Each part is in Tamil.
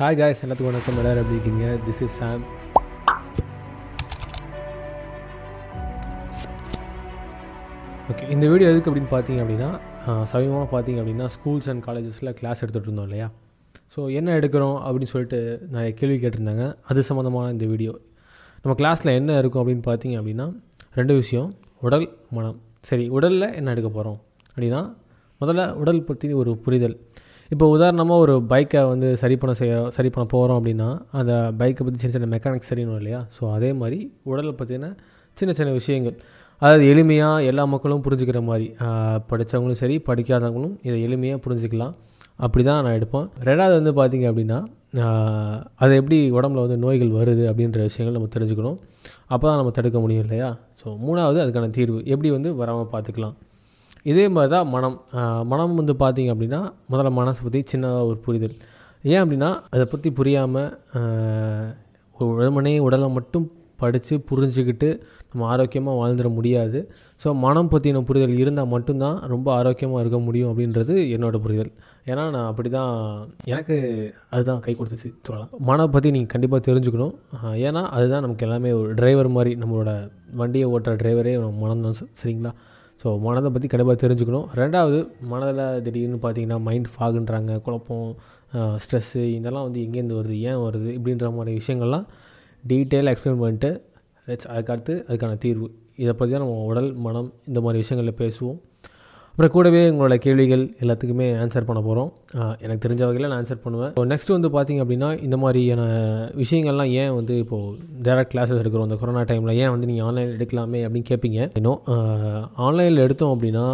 ஹாய் காய்ஸ் எல்லாத்துக்கும் வணக்கம். எல்லாரும் எப்படி இருக்கீங்க? திஸ் இஸ் சாம் ஓகே இந்த வீடியோ எதுக்கு அப்படின்னு பார்த்தீங்க அப்படின்னா சமீபமாக பார்த்தீங்க அப்படின்னா ஸ்கூல்ஸ் அண்ட் காலேஜஸில் கிளாஸ் எடுத்துகிட்டு இருந்தோம் இல்லையா? ஸோ என்ன எடுக்கிறோம் அப்படின்னு சொல்லிட்டு நிறைய கேள்வி கேட்டிருந்தாங்க. அது சம்மந்தமான இந்த வீடியோ நம்ம கிளாஸில் என்ன இருக்கும் அப்படின்னு பார்த்தீங்க அப்படின்னா ரெண்டு விஷயம். உடல் மனம். சரி உடலில் என்ன எடுக்க போகிறோம் அப்படின்னா முதல்ல உடல் பற்றி ஒரு புரிதல். இப்போ உதாரணமாக ஒரு பைக்கை வந்து சரி பண்ண செய்ய சரி பண்ண போகிறோம் அப்படின்னா அந்த பைக்கை பற்றி சின்ன சின்ன மெக்கானிக்ஸ் தெரியணும் இல்லையா? ஸோ அதே மாதிரி உடலை பற்றின சின்ன சின்ன விஷயங்கள். அதாவது எளிமையாக எல்லா மக்களும் புரிஞ்சுக்கிற மாதிரி படித்தவங்களும் சரி படிக்காதவங்களும் இதை எளிமையாக புரிஞ்சுக்கலாம். அப்படி தான் நான் எடுப்பேன். ரெண்டாவது வந்து பார்த்திங்க அப்படின்னா அது எப்படி உடம்புல வந்து நோய்கள் வருது அப்படின்ற விஷயங்கள் நம்ம தெரிஞ்சுக்கணும். அப்போ தான் நம்ம தடுக்க முடியும் இல்லையா? ஸோ மூணாவது அதுக்கான தீர்வு. எப்படி வந்து வராமல் பார்த்துக்கலாம் இதே மாதிரி தான் மனம். மனம் வந்து பார்த்திங்க அப்படின்னா முதல்ல மனசை பற்றி சின்னதாக ஒரு புரிதல். ஏன் அப்படின்னா அதை பற்றி புரியாமல் உடம்பனே உடலை மட்டும் படித்து புரிஞ்சுக்கிட்டு நம்ம ஆரோக்கியமாக வாழ்ந்துட முடியாது. ஸோ மனம் பற்றின புரிதல் இருந்தால் மட்டும்தான் ரொம்ப ஆரோக்கியமாக இருக்க முடியும் அப்படின்றது என்னோடய புரிதல். ஏன்னா நான் அப்படி தான் எனக்கு அதுதான் கை கொடுத்துச்சு சொல்லலாம். மனம் பற்றி நீங்கள் கண்டிப்பாக தெரிஞ்சுக்கணும். ஏன்னா அதுதான் நமக்கு எல்லாமே ஒரு டிரைவர் மாதிரி நம்மளோட வண்டியை ஓட்டுற டிரைவரே மனம் தான் சரிங்களா? ஸோ மனதை பற்றி கண்டிப்பாக தெரிஞ்சுக்கணும். ரெண்டாவது மனதில் திடீர்னு பார்த்தீங்கன்னா மைண்ட் ஃபாகுன்றாங்க குழப்பம் ஸ்ட்ரெஸ்ஸு இதெல்லாம் வந்து எங்கேருந்து வருது ஏன் வருது இப்படின்ற மாதிரி விஷயங்கள்லாம் டீட்டெயிலாக எக்ஸ்பிளைன் பண்ணிட்டு அதுக்கடுத்து அதுக்கான தீர்வு. இதை பற்றி தான் நம்ம உடல் மனம் இந்த மாதிரி விஷயங்களில் பேசுவோம். அப்புறம் கூடவே உங்களோட கேள்விகள் எல்லாத்துக்குமே ஆன்சர் பண்ண போகிறோம் எனக்கு தெரிஞ்ச வகையில் நான் ஆன்சர் பண்ணுவேன். ஸோ நெக்ஸ்ட் வந்து பார்த்திங்க அப்படின்னா இந்த மாதிரியான விஷயங்கள்லாம் ஏன் வந்து இப்போது டேரக்ட் கிளாஸஸ் எடுக்கிறோம்? இந்த கொரோனா டைமில் ஏன் வந்து நீங்கள் ஆன்லைனில் எடுக்கலாமே அப்படின்னு கேட்பீங்க இன்னும் ஆன்லைனில் எடுத்தோம் அப்படின்னா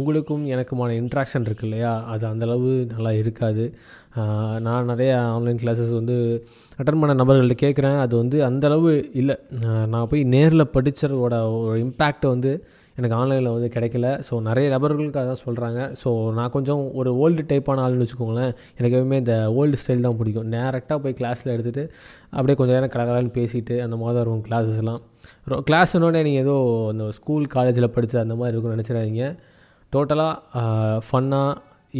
உங்களுக்கும் எனக்குமான இன்ட்ராக்ஷன் இருக்கு இல்லையா? அது அந்தளவு நல்லா இருக்காது. நான் நிறைய ஆன்லைன் கிளாஸஸ் வந்து அட்டன் பண்ண நபர்கள்ட்ட கேட்குறேன் அது வந்து அந்தளவு இல்லை. நான் போய் நேரில் படித்ததோட ஒரு இம்பேக்டை வந்து எனக்கு ஆன்லைனில் வந்து கிடைக்கல. ஸோ நிறைய நபர்களுக்கு அதான் சொல்கிறாங்க ஸோ நான் கொஞ்சம் ஒரு ஓல்டு டைப்பான ஆள்னு வச்சுக்கோங்களேன். எனக்கு எப்பவுமே இந்த ஓல்டு ஸ்டைல் தான் பிடிக்கும். டேரெக்டாக போய் கிளாஸில் எடுத்துகிட்டு அப்படியே கொஞ்சம் நேரம் கடகலான்னு பேசிட்டு அந்த மாதிரி இருக்கும் கிளாஸஸ்லாம் கிளாஸ்னோடனே நீங்கள் ஏதோ அந்த ஸ்கூல் காலேஜில் படித்த அந்த மாதிரி இருக்கும்னு நினச்சிடாதீங்க. டோட்டலாக ஃபன்னாக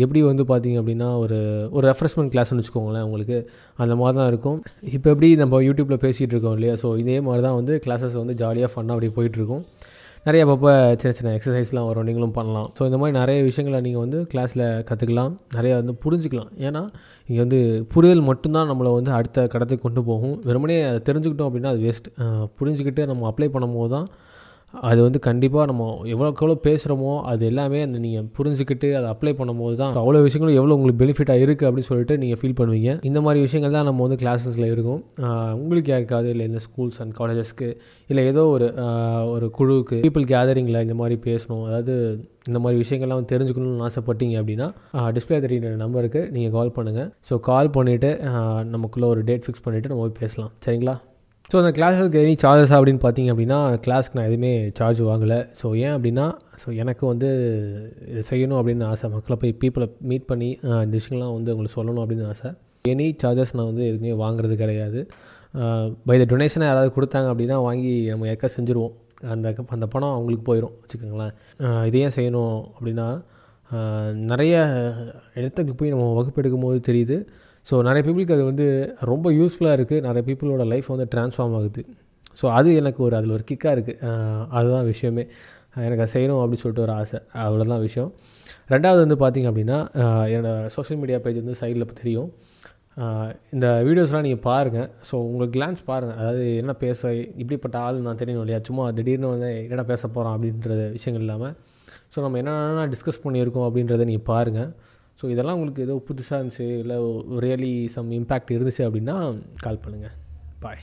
எப்படி வந்து பார்த்திங்க அப்படின்னா ஒரு ஒரு ரெஃப்ரெஷ்மெண்ட் கிளாஸ்னு வச்சுக்கோங்களேன் உங்களுக்கு. அந்த மாதிரி தான் இருக்கும். இப்போ எப்படி நம்ம யூடியூப்பில் பேசிகிட்டு இருக்கோம் இல்லையா? ஸோ இதே மாதிரி தான் வந்து கிளாஸஸ் வந்து ஜாலியாக ஃபன்னாக அப்படி போயிட்டுருக்கும் நிறைய அப்பப்போ சின்ன சின்ன எக்ஸசைஸ்லாம் வரும். நீங்களும் பண்ணலாம். ஸோ இந்த மாதிரி நிறைய விஷயங்களை நீங்கள் வந்து கிளாஸில் கற்றுக்கலாம் நிறையா வந்து புரிஞ்சுக்கலாம். ஏன்னா இங்கே வந்து புரிதல் மட்டும்தான் நம்மளை வந்து அடுத்த கடத்துக்கு கொண்டு போகும். வெறுமனே அதை தெரிஞ்சுக்கிட்டோம் அப்படின்னா அது வேஸ்ட் புரிஞ்சுக்கிட்டு நம்ம அப்ளை பண்ணும்போது தான் அது வந்து கண்டிப்பாக நம்ம எவ்வளோக்கு எவ்வளோ பேசுகிறோமோ அது எல்லாமே அந்த நீங்கள் புரிஞ்சுக்கிட்டு அதை அப்ளை பண்ணும்போது தான் அவ்வளோ விஷயங்களும் எவ்வளோ உங்களுக்கு பெனிஃபிட்டாக இருக்குது அப்படின்னு சொல்லிட்டு நீங்கள் ஃபீல் பண்ணுவீங்க. இந்த மாதிரி விஷயங்கள் தான் நம்ம வந்து கிளாஸஸில் இருக்கும். உங்களுக்கு யாருக்காவது இல்லை இந்த ஸ்கூல்ஸ் அண்ட் காலேஜஸ்க்கு இல்லை ஏதோ ஒரு ஒரு குழுவுக்கு பீப்புள் கேதரிங்கில் இந்த மாதிரி பேசணும் அதாவது இந்த மாதிரி விஷயங்கள்லாம் வந்து தெரிஞ்சுக்கணும்னு ஆசைப்பட்டீங்க அப்படின்னா டிஸ்பிளே தெரியுற நம்பருக்கு நீங்கள் கால் பண்ணுங்கள் ஸோ கால் பண்ணிவிட்டு நமக்குள்ளே ஒரு டேட் ஃபிக்ஸ் பண்ணிவிட்டு நம்ம போய் பேசலாம். சரிங்களா? ஸோ அந்த கிளாஸுக்கு எனி சார்ஜஸ் அப்படின்னு பார்த்தீங்க அப்படின்னா கிளாஸ்க்கு நான் எதுவுமே சார்ஜ் வாங்கலை. ஸோ ஏன் அப்படின்னா ஸோ எனக்கு வந்து இது செய்யணும் அப்படின்னு ஆசை. மக்களை போய் பீப்புளை மீட் பண்ணி இந்த விஷயங்கள்லாம் வந்து உங்களுக்கு சொல்லணும் அப்படின்னு ஆசை. எனி சார்ஜஸ் நான் வந்து எதுவுமே வாங்குறது கிடையாது. பை த டொனேஷனை யாராவது கொடுத்தாங்க அப்படின்னா வாங்கி நம்ம ஏற்க செஞ்சுருவோம். அந்த அந்த பணம் அவங்களுக்கு போயிடும் வச்சுக்கோங்களேன். இது ஏன் செய்யணும் அப்படின்னா நிறைய இடத்துக்கு போய் நம்ம வகுப்பு எடுக்கும் போது தெரியுது. ஸோ நிறைய பீப்புளுக்கு அது வந்து ரொம்ப யூஸ்ஃபுல்லாக இருக்குது நிறைய பீப்புளோட லைஃப் வந்து ட்ரான்ஸ்ஃபார்ம் ஆகுது. ஸோ அது எனக்கு ஒரு அதில் ஒரு கிக்காக இருக்குது அதுதான் விஷயமே. எனக்கு அதை செய்யணும் அப்படின்னு சொல்லிட்டு ஒரு ஆசை. அவ்வளோதான் விஷயம். ரெண்டாவது வந்து பார்த்திங்க அப்படின்னா என்னோடய சோஷியல் மீடியா பேஜ் வந்து சைடில் தெரியும். இந்த வீடியோஸ்லாம் நீங்கள் பாருங்கள் ஸோ உங்களுக்கு கிளான்ஸ் பாருங்கள் அதாவது என்ன பேச இப்படிப்பட்ட ஆள் நான் தெரியணும் இல்லையா? சும்மா திடீர்னு வந்து என்னடா பேச போகிறோம் அப்படின்ற விஷயங்கள் இல்லாமல் ஸோ நம்ம என்னென்ன டிஸ்கஸ் பண்ணியிருக்கோம் அப்படின்றத நீங்கள் பாருங்கள் ஸோ இதெல்லாம் உங்களுக்கு ஏதோ புதுசாக இருந்துச்சு இல்லை ரியலி சம் இம்பேக்ட் இருந்துச்சு அப்படின்னா கால் பண்ணுங்கள் பாய்